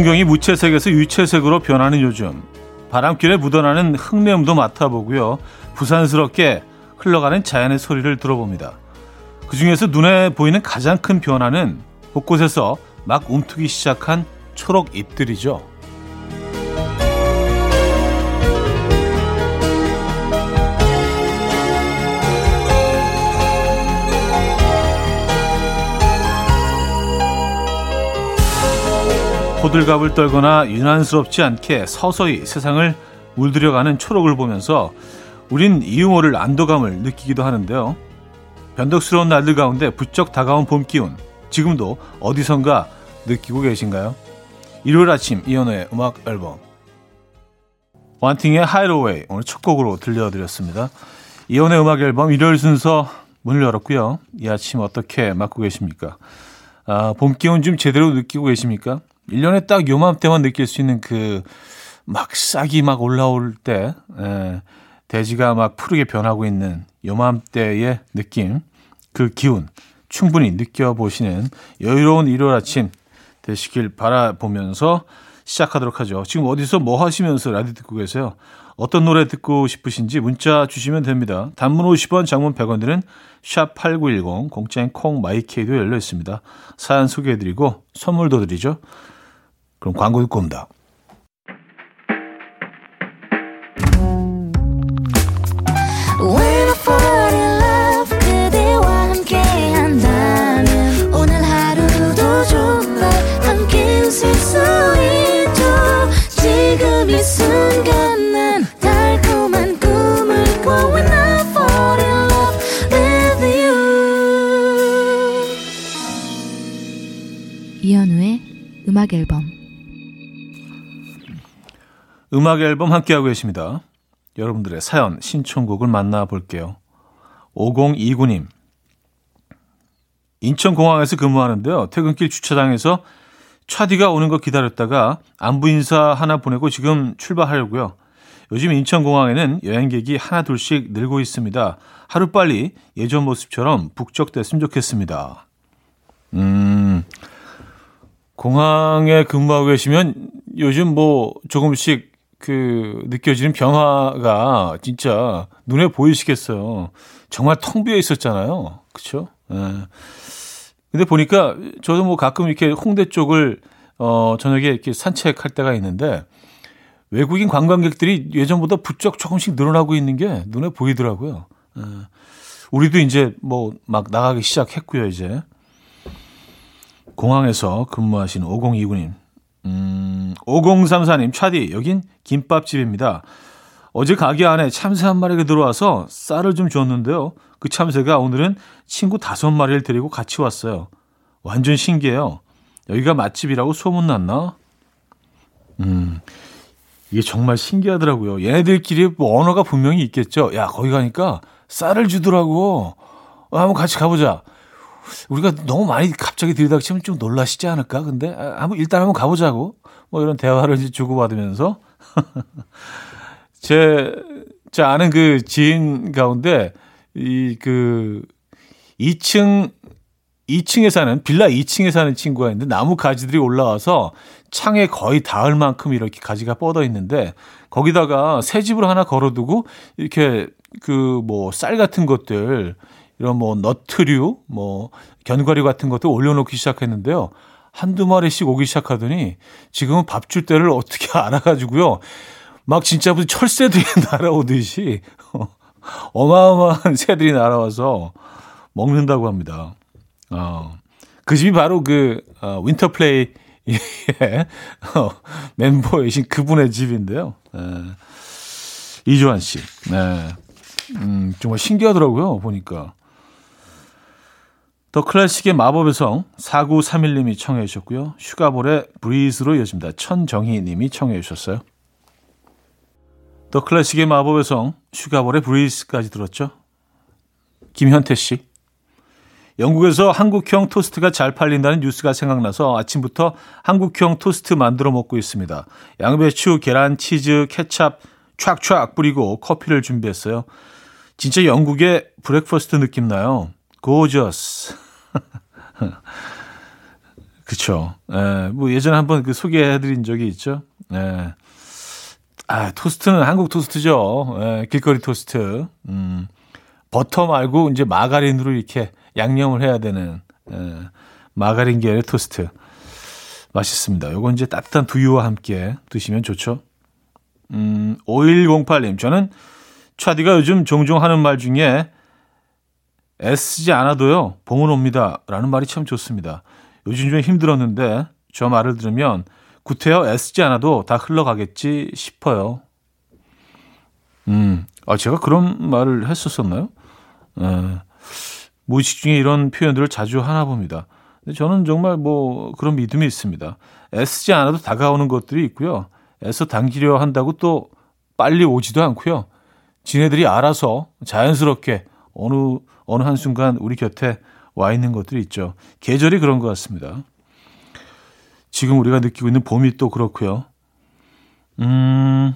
풍경이 무채색에서 유채색으로 변하는 요즘 바람길에 묻어나는 흙내음도 맡아보고요. 부산스럽게 흘러가는 자연의 소리를 들어봅니다. 그 중에서 눈에 보이는 가장 큰 변화는 곳곳에서 막 움트기 시작한 초록 잎들이죠. 호들갑을 떨거나 유난스럽지 않게 서서히 세상을 물들여가는 초록을 보면서 우린 이 유머를 안도감을 느끼기도 하는데요. 변덕스러운 날들 가운데 부쩍 다가온 봄 기운 지금도 어디선가 느끼고 계신가요? 일요일 아침 이연우의 음악 앨범 원팅의 하이로웨이 오늘 첫 곡으로 들려드렸습니다. 이연우의 음악 앨범 일요일 순서 문을 열었고요. 이 아침 어떻게 맞고 계십니까? 아, 봄 기운 좀 제대로 느끼고 계십니까? 1년에 딱 요맘때만 느낄 수 있는 그 막 싹이 막 올라올 때, 에, 예, 대지가 막 푸르게 변하고 있는 요맘때의 느낌, 그 기운 충분히 느껴보시는 여유로운 일요일 아침 되시길 바라보면서 시작하도록 하죠. 지금 어디서 뭐 하시면서 라디오 듣고 계세요? 어떤 노래 듣고 싶으신지 문자 주시면 됩니다. 단문 50원, 장문 100원 드는 샵8910, 공짜인 콩 마이케이도 열려 있습니다. 사연 소개해 드리고 선물도 드리죠. 그럼 광고 듣고 옵니다. 이현우의 음악 앨범 음악 앨범 함께하고 계십니다. 여러분들의 사연, 신청곡을 만나볼게요. 5029님. 인천공항에서 근무하는데요. 퇴근길 주차장에서 차디가 오는 거 기다렸다가 안부 인사 하나 보내고 지금 출발하려고요. 요즘 인천공항에는 여행객이 하나 둘씩 늘고 있습니다. 하루빨리 예전 모습처럼 북적됐으면 좋겠습니다. 음, 공항에 근무하고 계시면 요즘 뭐 조금씩 그 느껴지는 변화가 진짜 눈에 보이시겠어요. 정말 텅 비어 있었잖아요. 그렇죠? 예. 근데 보니까 저도 뭐 가끔 이렇게 홍대 쪽을 어 저녁에 이렇게 산책할 때가 있는데 외국인 관광객들이 예전보다 부쩍 조금씩 늘어나고 있는 게 눈에 보이더라고요. 예. 우리도 이제 뭐 막 나가기 시작했고요, 이제. 공항에서 근무하시는 5029님. 음, 5034님, 차디, 여긴 김밥집입니다. 어제 가게 안에 참새 한 마리가 들어와서 쌀을 좀 줬는데요. 그 참새가 오늘은 친구 다섯 마리를 데리고 같이 왔어요. 완전 신기해요. 여기가 맛집이라고 소문났나? 음, 이게 정말 신기하더라고요. 얘네들끼리 뭐 언어가 분명히 있겠죠. 야, 거기 가니까 쌀을 주더라고. 어, 한번 같이 가보자. 우리가 너무 많이 갑자기 들이닥치면 좀 놀라시지 않을까? 근데 아, 한번 일단 한번 가보자고 뭐 이런 대화를 이제 주고받으면서 제, 제 아는 그 지인 가운데 이 그 2층 2층에 사는 빌라 2층에 사는 친구가 있는데 나무 가지들이 올라와서 창에 거의 닿을 만큼 이렇게 가지가 뻗어 있는데 거기다가 새 집을 하나 걸어두고 이렇게 그 뭐 쌀 같은 것들 이런 뭐 너트류, 뭐 견과류 같은 것도 올려놓기 시작했는데요. 한두 마리씩 오기 시작하더니 지금은 밥 줄 때를 어떻게 알아가지고요. 막 진짜 무슨 철새들이 날아오듯이 어마어마한 새들이 날아와서 먹는다고 합니다. 어, 그 집이 바로 그 어, 윈터플레이의 어, 멤버이신 그분의 집인데요. 에, 이주한 씨. 네. 음, 정말 신기하더라고요, 보니까. 더 클래식의 마법의 성 4931님이 청해 주셨고요. 슈가볼의 Breeze로 이어집니다. 천정희 님이 청해 주셨어요. 더 클래식의 마법의 성 슈가볼의 Breeze까지 들었죠. 김현태 씨. 영국에서 한국형 토스트가 잘 팔린다는 뉴스가 생각나서 아침부터 한국형 토스트 만들어 먹고 있습니다. 양배추, 계란, 치즈, 케찹 촥촥 뿌리고 커피를 준비했어요. 진짜 영국의 breakfast 느낌 나요. Gorgeous. 그쵸. 예, 뭐 예전에 한번 그 소개해드린 적이 있죠. 예. 아, 토스트는 한국 토스트죠. 예, 길거리 토스트. 음, 버터 말고 이제 마가린으로 이렇게 양념을 해야 되는 예, 마가린 계열의 토스트. 맛있습니다. 요건 이제 따뜻한 두유와 함께 드시면 좋죠. 음, 5108님, 저는 차디가 요즘 종종 하는 말 중에 애쓰지 않아도요, 봄은 옵니다. 라는 말이 참 좋습니다. 요즘 좀 힘들었는데, 저 말을 들으면, 구태여 애쓰지 않아도 다 흘러가겠지 싶어요. 음, 아, 제가 그런 말을 했었었나요? 에, 무의식 중에 이런 표현들을 자주 하나 봅니다. 근데 저는 정말 뭐 그런 믿음이 있습니다. 애쓰지 않아도 다가오는 것들이 있고요. 애써 당기려 한다고 또 빨리 오지도 않고요. 지네들이 알아서 자연스럽게 어느 어느 한 순간 우리 곁에 와 있는 것들이 있죠. 계절이 그런 것 같습니다. 지금 우리가 느끼고 있는 봄이 또 그렇고요. 음,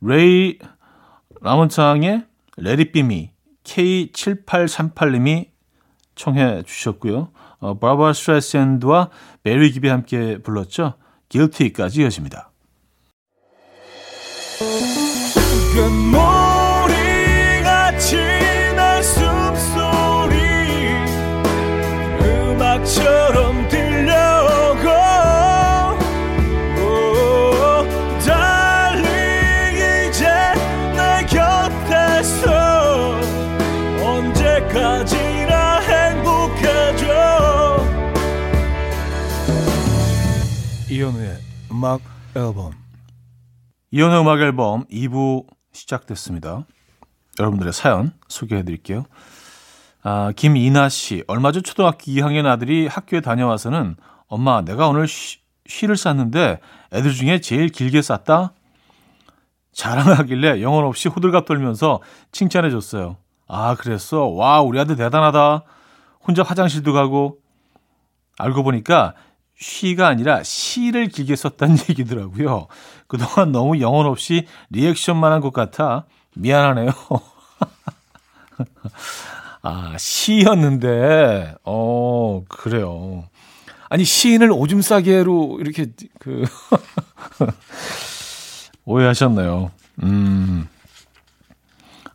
레이 라몬테인의 Let It Be Me K7838님이 청해 주셨고요. 어, 바브라 스트라이샌드와 배리 깁이 함께 불렀죠. Guilty까지 이어집니다. 언제까지나 행복해져 이현우의 음악 앨범 이현우 음악 앨범 2부 시작됐습니다. 여러분들의 사연 소개해 드릴게요. 아, 김이나 씨. 얼마 전 초등학교 2학년 아들이 학교에 다녀와서는 엄마, 내가 오늘 쉬, 쉬를 쌌는데 애들 중에 제일 길게 쌌다? 자랑하길래 영혼 없이 호들갑 떨면서 칭찬해 줬어요. 아, 그랬어? 와, 우리 아들 대단하다. 혼자 화장실도 가고. 알고 보니까 쉬가 아니라 시를 길게 썼다는 얘기더라고요. 그동안 너무 영혼 없이 리액션만 한 것 같아 미안하네요. 아, 시였는데, 어, 그래요. 아니, 시인을 오줌 싸개로 이렇게, 그, 오해하셨나요? 음,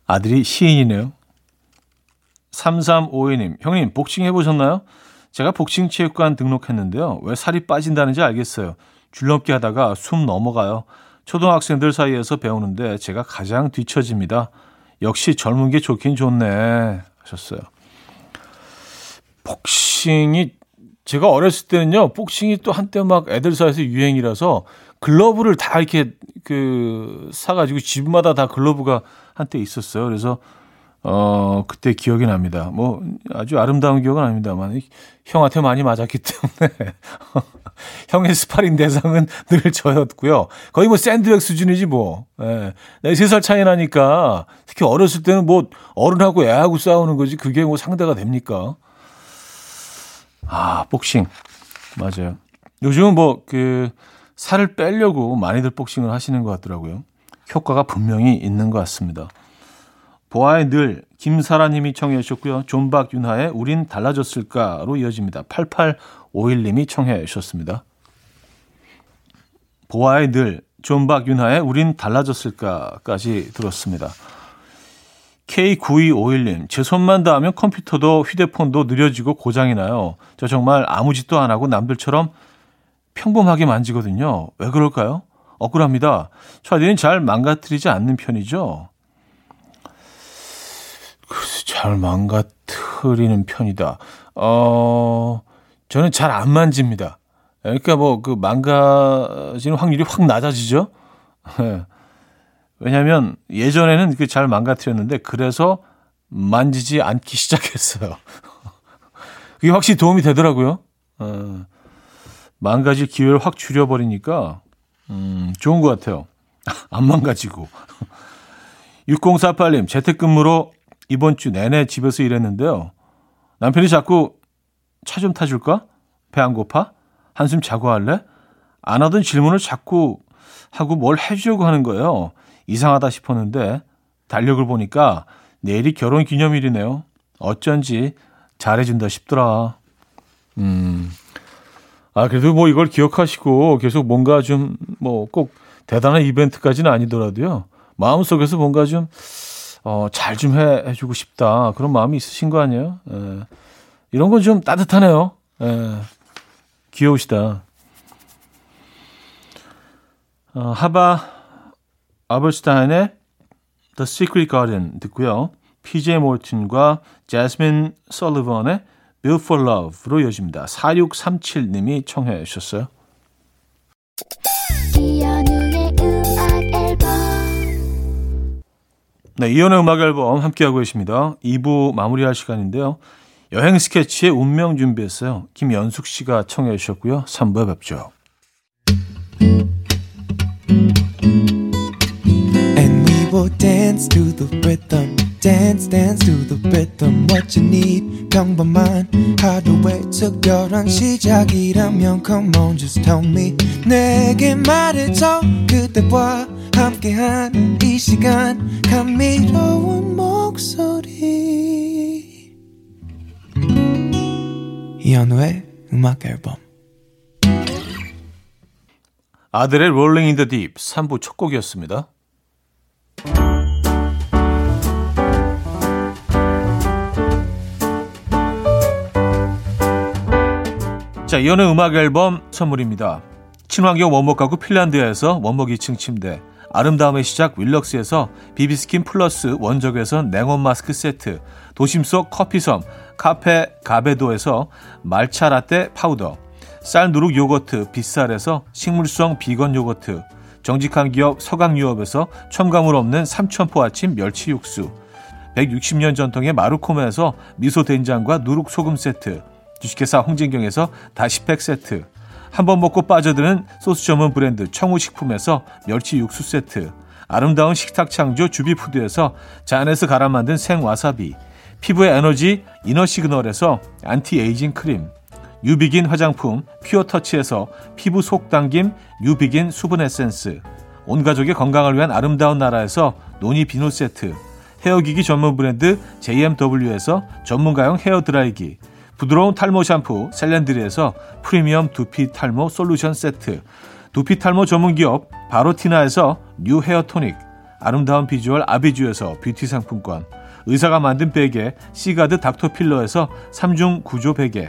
아들이 시인이네요. 3352님, 형님, 복싱 해보셨나요? 제가 복싱 체육관 등록했는데요. 왜 살이 빠진다는지 알겠어요. 줄넘기 하다가 숨 넘어가요. 초등학생들 사이에서 배우는데 제가 가장 뒤처집니다. 역시 젊은 게 좋긴 좋네. 하셨어요. 복싱이 제가 어렸을 때는요. 복싱이 또 한때 막 애들 사이에서 유행이라서 글러브를 다 이렇게 그 사가지고 집마다 다 글러브가 한때 있었어요. 그래서 어 그때 기억이 납니다. 뭐 아주 아름다운 기억은 아닙니다만 형한테 많이 맞았기 때문에 형의 스파링 대상은 늘 저였고요. 거의 뭐 샌드백 수준이지 뭐. 예. 네, 세 살 차이 나니까 특히 어렸을 때는 뭐 어른하고 애하고 싸우는 거지 그게 뭐 상대가 됩니까? 아, 복싱. 맞아요. 요즘은 뭐 그 살을 빼려고 많이들 복싱을 하시는 것 같더라고요. 효과가 분명히 있는 것 같습니다. 보아의 늘 김사라님이 청해 주셨고요. 존박 윤하의 우린 달라졌을까로 이어집니다. 8851님이 청해 주셨습니다. 보아의 늘 존박 윤하의 우린 달라졌을까까지 들었습니다. K9251님, 제 손만 닿으면 컴퓨터도 휴대폰도 느려지고 고장이 나요. 저 정말 아무 짓도 안 하고 남들처럼 평범하게 만지거든요. 왜 그럴까요? 억울합니다. 차디는 잘 망가뜨리지 않는 편이죠? 잘 망가뜨리는 편이다. 어, 저는 잘 안 만집니다. 그러니까 뭐 그 망가지는 확률이 확 낮아지죠. 예. 왜냐하면 예전에는 그 잘 망가뜨렸는데 그래서 만지지 않기 시작했어요. 그게 확실히 도움이 되더라고요. 어, 망가질 기회를 확 줄여버리니까 음, 좋은 것 같아요. 안 망가지고. 6048님, 재택근무로 이번 주 내내 집에서 일했는데요. 남편이 자꾸 차 좀 타줄까? 배 안 고파? 한숨 자고 할래? 안 하던 질문을 자꾸 하고 뭘 해주려고 하는 거예요. 이상하다 싶었는데 달력을 보니까 내일이 결혼 기념일이네요. 어쩐지 잘해준다 싶더라. 음, 아, 그래도 뭐 이걸 기억하시고 계속 뭔가 좀 뭐 꼭 대단한 이벤트까지는 아니더라도요. 마음속에서 뭔가 좀, 어, 잘 좀 해, 해주고 싶다. 그런 마음이 있으신 거 아니에요? 예. 이런 건 좀 따뜻하네요. 예. 귀여우시다. 어, 하바 아버스타인의 The Secret Garden 듣고요. PJ 몰튼과 제스민 설리번의 Built for Love로 이어집니다. 4637님이 청해 주셨어요. 네, 이연의 음악 앨범 함께하고 계십니다. 2부 마무리할 시간인데요. 여행 스케치의 운명 준비했어요. 김연숙 씨가 청해 주셨고요. 3부에 뵙죠. Will dance to the rhythm. dance dance to the rhythm what you need 평범한 하루의 특별한 시작이라면 come on just tell me 내게 말해줘 그대와 함께한 이 시간 감미로운 목소리 이현우의 음악 앨범 아들의 Rolling in the Deep 3부 첫 곡이었습니다. 자, 이현우의 음악 앨범 선물입니다. 친환경 원목 가구 핀란드에서 원목 2층 침대, 아름다움의 시작 윌럭스에서 비비스킨 플러스 원적외선 냉온 마스크 세트, 도심 속 커피섬 카페 가베도에서 말차 라떼 파우더, 쌀 누룩 요거트 빗살에서 식물성 비건 요거트, 정직한 기업 서강유업에서 첨가물 없는 삼천포 아침 멸치 육수, 160년 전통의 마루코메에서 미소 된장과 누룩 소금 세트, 주식회사 홍진경에서 다시팩 세트 한 번 먹고 빠져드는 소스 전문 브랜드 청우식품에서 멸치 육수 세트 아름다운 식탁 창조 주비푸드에서 잔에서 갈아 만든 생와사비 피부의 에너지 이너 시그널에서 안티에이징 크림 유비긴 화장품 퓨어터치에서 피부 속 당김 유비긴 수분 에센스. 온 가족의 건강을 위한 아름다운 나라에서 노니 비누 세트. 헤어기기 전문 브랜드 JMW에서 전문가용 헤어드라이기. 부드러운 탈모 샴푸 셀렌드리에서 프리미엄 두피 탈모 솔루션 세트. 두피 탈모 전문 기업 바로티나에서 뉴 헤어 토닉. 아름다운 비주얼 아비주에서 뷰티 상품권. 의사가 만든 베개 시가드 닥터필러에서 3중 구조 베개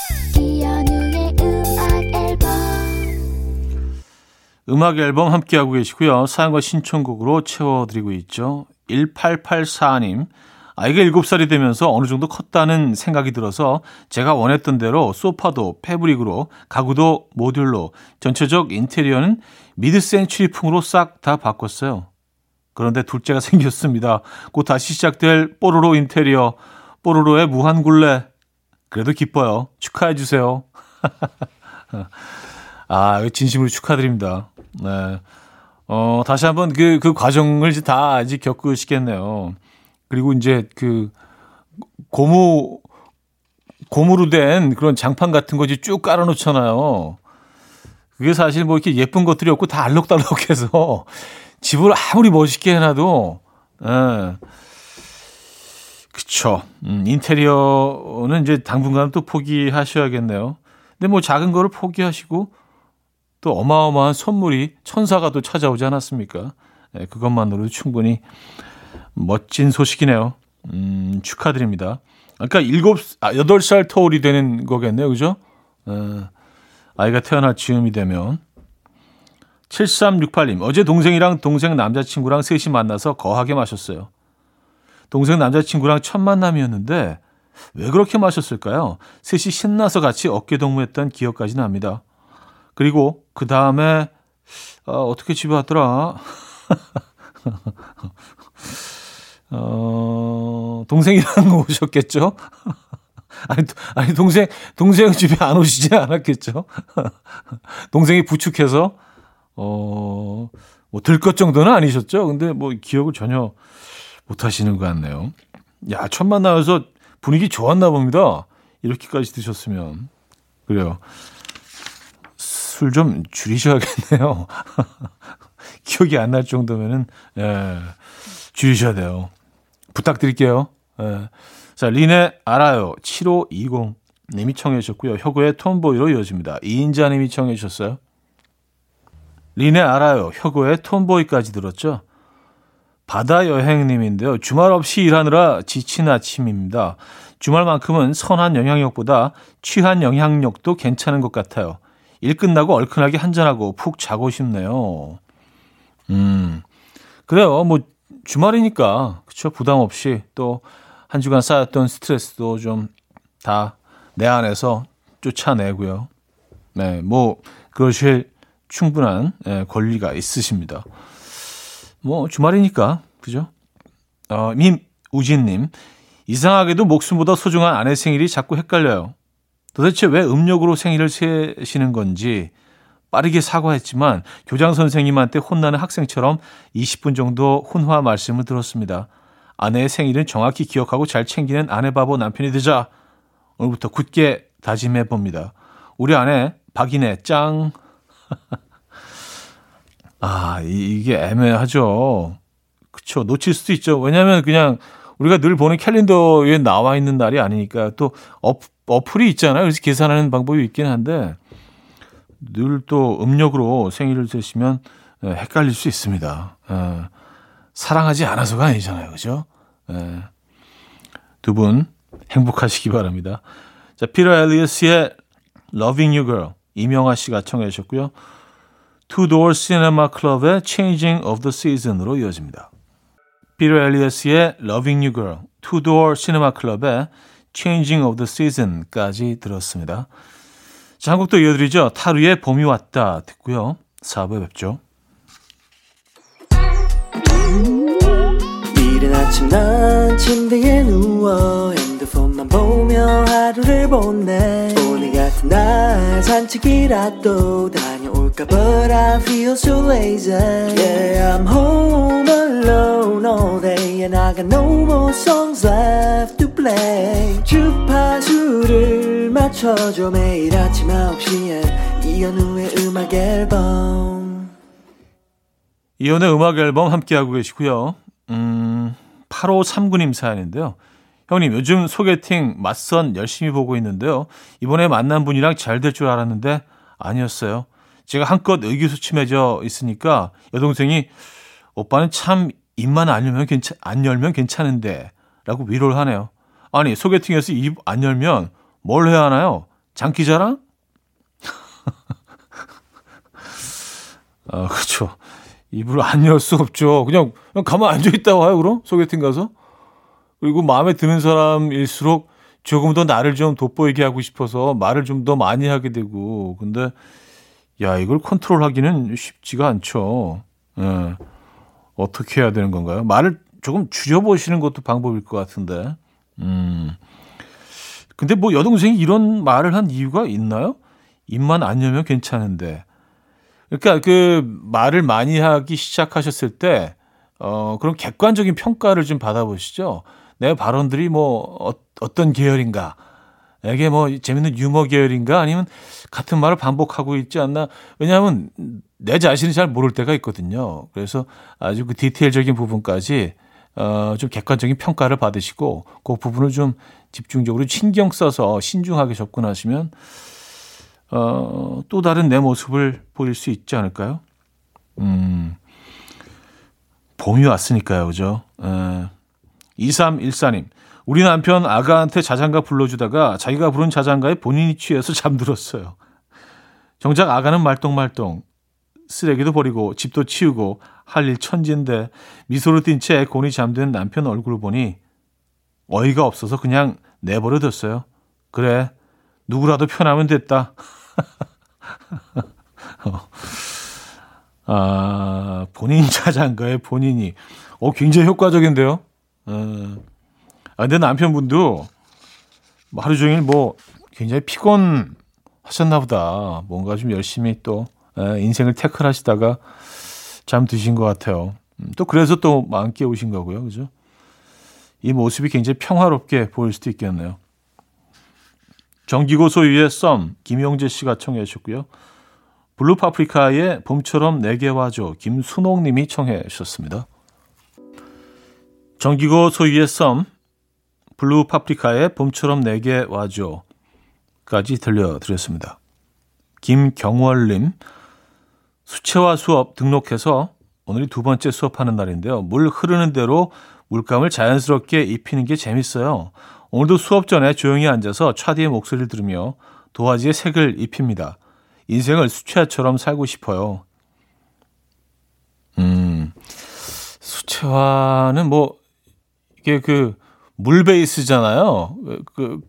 음악 앨범 함께하고 계시고요. 사연과 신청곡으로 채워드리고 있죠. 1884님, 아이가 7살이 되면서 어느 정도 컸다는 생각이 들어서 제가 원했던 대로 소파도 패브릭으로 가구도 모듈로 전체적 인테리어는 미드 센츄리풍으로 싹 다 바꿨어요. 그런데 둘째가 생겼습니다. 곧 다시 시작될 뽀로로 인테리어, 뽀로로의 무한굴레. 그래도 기뻐요. 축하해 주세요. 아, 진심으로 축하드립니다. 네. 어, 다시 한번 그, 그 과정을 다 아직 겪으시겠네요. 그리고 이제 그 고무 고무로 된 그런 장판 같은 거지 쭉 깔아놓잖아요. 그게 사실 뭐 이렇게 예쁜 것들이 없고 다 알록달록해서 집을 아무리 멋있게 해놔도 예. 그쵸. 음, 인테리어는 이제 당분간 또 포기하셔야겠네요. 근데 뭐 작은 거를 포기하시고 또 어마어마한 선물이 천사가 또 찾아오지 않았습니까? 예, 그것만으로도 충분히 멋진 소식이네요. 음, 축하드립니다. 그러니까 일곱, 아, 여덟 살 터울이 되는 거겠네요. 그죠? 어, 아이가 태어날 즈음이 되면. 7368님, 어제 동생이랑 동생 남자친구랑 셋이 만나서 거하게 마셨어요. 동생 남자친구랑 첫 만남이었는데, 왜 그렇게 마셨을까요? 셋이 신나서 같이 어깨동무했던 기억까지 납니다. 그리고 그 다음에, 어, 어떻게 집에 왔더라? 어, 동생이랑 오셨겠죠? 아니, 아니, 동생, 동생 집에 안 오시지 않았겠죠? 동생이 부축해서, 어, 뭐 들것 정도는 아니셨죠? 근데 뭐 기억을 전혀 못 하시는 것 같네요. 야, 첫 만나서 분위기 좋았나 봅니다. 이렇게까지 드셨으면. 그래요. 술 좀 줄이셔야겠네요. 기억이 안 날 정도면은, 예, 줄이셔야 돼요. 부탁드릴게요. 예. 자, 린의 알아요. 7520 님이 청해 주셨고요. 혁우의 톰보이로 이어집니다. 이인자 님이 청해 주셨어요. 린의 알아요. 혁우의 톰보이까지 들었죠. 바다 여행님인데요. 주말 없이 일하느라 지친 아침입니다. 주말만큼은 선한 영향력보다 취한 영향력도 괜찮은 것 같아요. 일 끝나고 얼큰하게 한잔하고 푹 자고 싶네요. 음, 그래요. 뭐, 주말이니까, 그쵸. 부담 없이 또 한 주간 쌓였던 스트레스도 좀 다 내 안에서 쫓아내고요. 네, 뭐, 그러실 충분한 예, 권리가 있으십니다. 뭐, 주말이니까, 그죠? 어, 민우진님, 이상하게도 목숨보다 소중한 아내 생일이 자꾸 헷갈려요. 도대체 왜 음력으로 생일을 세시는 건지 빠르게 사과했지만 교장 선생님한테 혼나는 학생처럼 20분 정도 혼화 말씀을 들었습니다. 아내의 생일은 정확히 기억하고 잘 챙기는 아내 바보 남편이 되자 오늘부터 굳게 다짐해 봅니다. 우리 아내 박인혜 짱. 아 이게 애매하죠. 그쵸 놓칠 수도 있죠. 왜냐하면 그냥 우리가 늘 보는 캘린더에 나와 있는 날이 아니니까 또 어, 어플이 있잖아요. 그래서 계산하는 방법이 있긴 한데 늘 또 음력으로 생일을 세시면 헷갈릴 수 있습니다. 에, 사랑하지 않아서가 아니잖아요. 그죠? 두 분 행복하시기 바랍니다. 자, 피터 엘리어스의 Loving You Girl 이명아 씨가 청해 주셨고요. Two Door Cinema Club의 Changing of the Season으로 이어집니다. 피터 엘리어스의 Loving You Girl, Two Door Cinema Club의 Changing of the Season까지 들었습니다. 자, 한곡더 이어드리죠. 타루의 봄이 왔다 듣고요. 4부에 뵙죠. 이른 아침 난 침대에 누워 핸드폰만 보며 하루를 보내 오늘 같은 날 산책이라도 다녀올까 But I feel so lazy Yeah I'm home alone all day And I got no more songs left to play 주파수를 맞춰줘 매일 아침 9시에 이현우의 음악 앨범 이현우의 음악 앨범 함께하고 계시고요 음, 8539님 사연인데요. 형님, 요즘 소개팅 맞선 열심히 보고 있는데요. 이번에 만난 분이랑 잘 될 줄 알았는데 아니었어요. 제가 한껏 의기소침해져 있으니까 여동생이 오빠는 참 입만 안 열면 괜찮, 안 열면 괜찮은데 라고 위로를 하네요. 아니, 소개팅에서 입 안 열면 뭘 해야 하나요? 장기 자랑? 아, 그렇죠. 입을 안 열 수 없죠. 그냥, 그냥 가만 앉아 있다 와요, 그럼? 소개팅 가서? 그리고 마음에 드는 사람일수록 조금 더 나를 좀 돋보이게 하고 싶어서 말을 좀 더 많이 하게 되고. 근데, 야, 이걸 컨트롤 하기는 쉽지가 않죠. 예. 어떻게 해야 되는 건가요? 말을 조금 줄여보시는 것도 방법일 것 같은데. 음. 근데 뭐 여동생이 이런 말을 한 이유가 있나요? 입만 안 열면 괜찮은데. 그러니까 그 말을 많이 하기 시작하셨을 때, 어, 그런 객관적인 평가를 좀 받아보시죠. 내 발언들이 뭐, 어, 어떤 계열인가. 이게 뭐, 재밌는 유머 계열인가? 아니면 같은 말을 반복하고 있지 않나? 왜냐하면 내 자신이 잘 모를 때가 있거든요. 그래서 아주 그 디테일적인 부분까지, 어, 좀 객관적인 평가를 받으시고, 그 부분을 좀 집중적으로 신경 써서 신중하게 접근하시면, 어, 또 다른 내 모습을 보일 수 있지 않을까요? 음, 봄이 왔으니까요, 그죠? 에, 2314님, 우리 남편 아가한테 자장가 불러주다가 자기가 부른 자장가에 본인이 취해서 잠들었어요. 정작 아가는 말똥말똥, 쓰레기도 버리고 집도 치우고 할 일 천진데 미소를 띤 채 곤히 잠든 남편 얼굴을 보니 어이가 없어서 그냥 내버려뒀어요. 그래, 누구라도 편하면 됐다. 어. 아, 본인 자장가에 본인이. 어, 굉장히 효과적인데요? 어. 아, 근데 남편분도 뭐 하루 종일 뭐 굉장히 피곤하셨나 보다. 뭔가 좀 열심히 또 인생을 태클 하시다가 잠 드신 것 같아요. 음, 또 그래서 또 마음 깨우신 거고요. 그죠? 이 모습이 굉장히 평화롭게 보일 수도 있겠네요. 정기고 소유의 썸 김용재 씨가 청해 주셨고요. 블루 파프리카의 봄처럼 내게 와줘 김순옥 님이 청해 주셨습니다. 정기고 소유의 썸 블루 파프리카의 봄처럼 내게 와줘까지 들려드렸습니다. 김경월님 수채화 수업 등록해서 오늘이 두 번째 수업하는 날인데요. 물 흐르는 대로 물감을 자연스럽게 입히는 게 재밌어요. 오늘도 수업 전에 조용히 앉아서 차디의 목소리를 들으며 도화지에 색을 입힙니다. 인생을 수채화처럼 살고 싶어요. 음, 수채화는 뭐, 이게 그, 물 베이스잖아요. 그,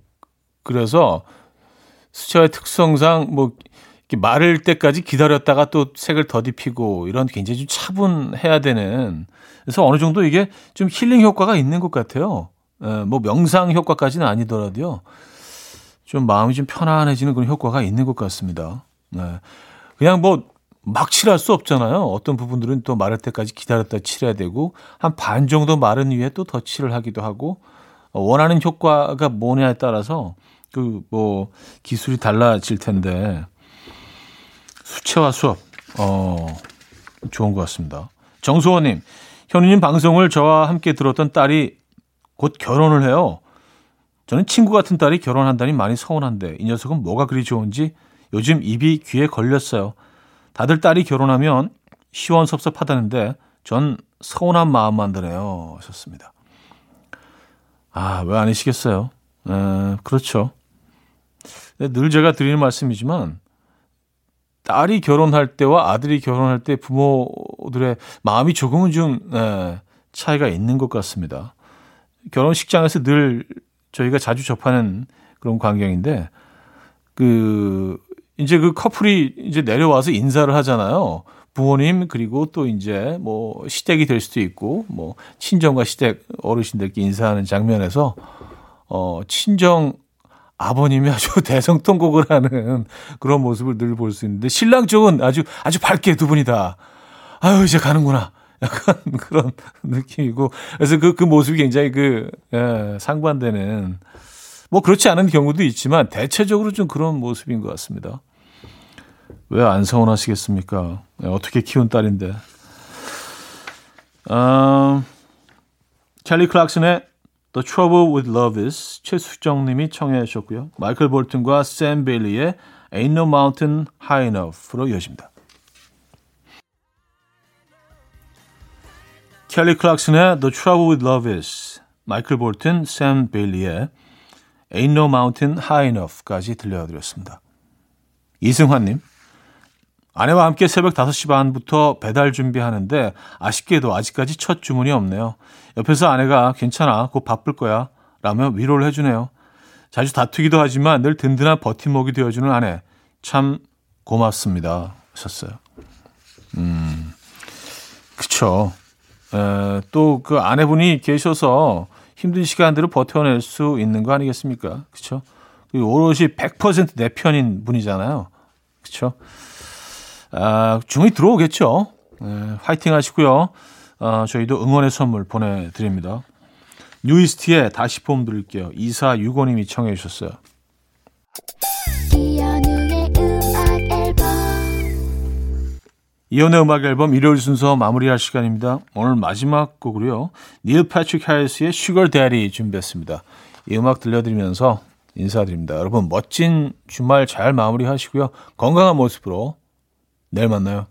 그래서 수채화의 특성상 뭐, 마를 때까지 기다렸다가 또 색을 더딥히고 이런 굉장히 좀 차분해야 되는 그래서 어느 정도 이게 좀 힐링 효과가 있는 것 같아요. 에, 뭐 명상 효과까지는 아니더라도요. 좀 마음이 좀 편안해지는 그런 효과가 있는 것 같습니다. 네. 그냥 뭐 막 칠할 수 없잖아요. 어떤 부분들은 또 마를 때까지 기다렸다 칠해야 되고 한 반 정도 마른 위에 또 더 칠을 하기도 하고 원하는 효과가 뭐냐에 따라서 그 뭐 기술이 달라질 텐데 수채화 수업. 어, 좋은 것 같습니다. 정수호님, 현우님 방송을 저와 함께 들었던 딸이 곧 결혼을 해요. 저는 친구 같은 딸이 결혼한다니 많이 서운한데 이 녀석은 뭐가 그리 좋은지 요즘 입이 귀에 걸렸어요. 다들 딸이 결혼하면 시원섭섭하다는데 전 서운한 마음만 드네요. 하셨습니다. 아, 왜 아니시겠어요? 에, 그렇죠. 늘 제가 드리는 말씀이지만 딸이 결혼할 때와 아들이 결혼할 때 부모들의 마음이 조금은 좀 네, 차이가 있는 것 같습니다. 결혼식장에서 늘 저희가 자주 접하는 그런 광경인데 그 이제 그 커플이 이제 내려와서 인사를 하잖아요. 부모님 그리고 또 이제 뭐 시댁이 될 수도 있고 뭐 친정과 시댁 어르신들께 인사하는 장면에서 어 친정 아버님이 아주 대성통곡을 하는 그런 모습을 늘 볼 수 있는데 신랑 쪽은 아주 아주 밝게 두 분이 다 아유 이제 가는구나 약간 그런 느낌이고 그래서 그, 그 모습이 굉장히 그 예, 상반되는 뭐 그렇지 않은 경우도 있지만 대체적으로 좀 그런 모습인 것 같습니다. 왜 안 서운하시겠습니까? 예, 어떻게 키운 딸인데. 음, 찰리 클락슨의 The Trouble with Love Is 최수정 님이 청해 주셨고요. 마이클 볼튼과 샘 베일리의 Ain't No Mountain High Enough로 이어집니다. 켈리 클락슨의 The Trouble with Love Is 마이클 볼튼, 샘 베일리의 Ain't No Mountain High Enough까지 들려드렸습니다. 이승환님 아내와 함께 새벽 5시 반부터 배달 준비하는데 아쉽게도 아직까지 첫 주문이 없네요. 옆에서 아내가 괜찮아, 곧 바쁠 거야 라며 위로를 해주네요. 자주 다투기도 하지만 늘 든든한 버팀목이 되어주는 아내. 참 고맙습니다. 하셨어요. 음, 그쵸. 또 그 아내분이 계셔서 힘든 시간들을 버텨낼 수 있는 거 아니겠습니까? 그쵸. 오롯이 100%내 편인 분이잖아요. 그쵸. 아, 중이 들어오겠죠. 네, 화이팅 하시고요. 어, 저희도 응원의 선물 보내드립니다. 뉴이스트의 다시 폼 드릴게요. 2465님이 청해 주셨어요. 이연의 음악 앨범 일요일 순서 마무리할 시간입니다. 오늘 마지막 곡으로요. 닐 패트릭 하리스의 Sugar Daddy 준비했습니다. 이 음악 들려드리면서 인사드립니다. 여러분 멋진 주말 잘 마무리하시고요. 건강한 모습으로 내일 만나요.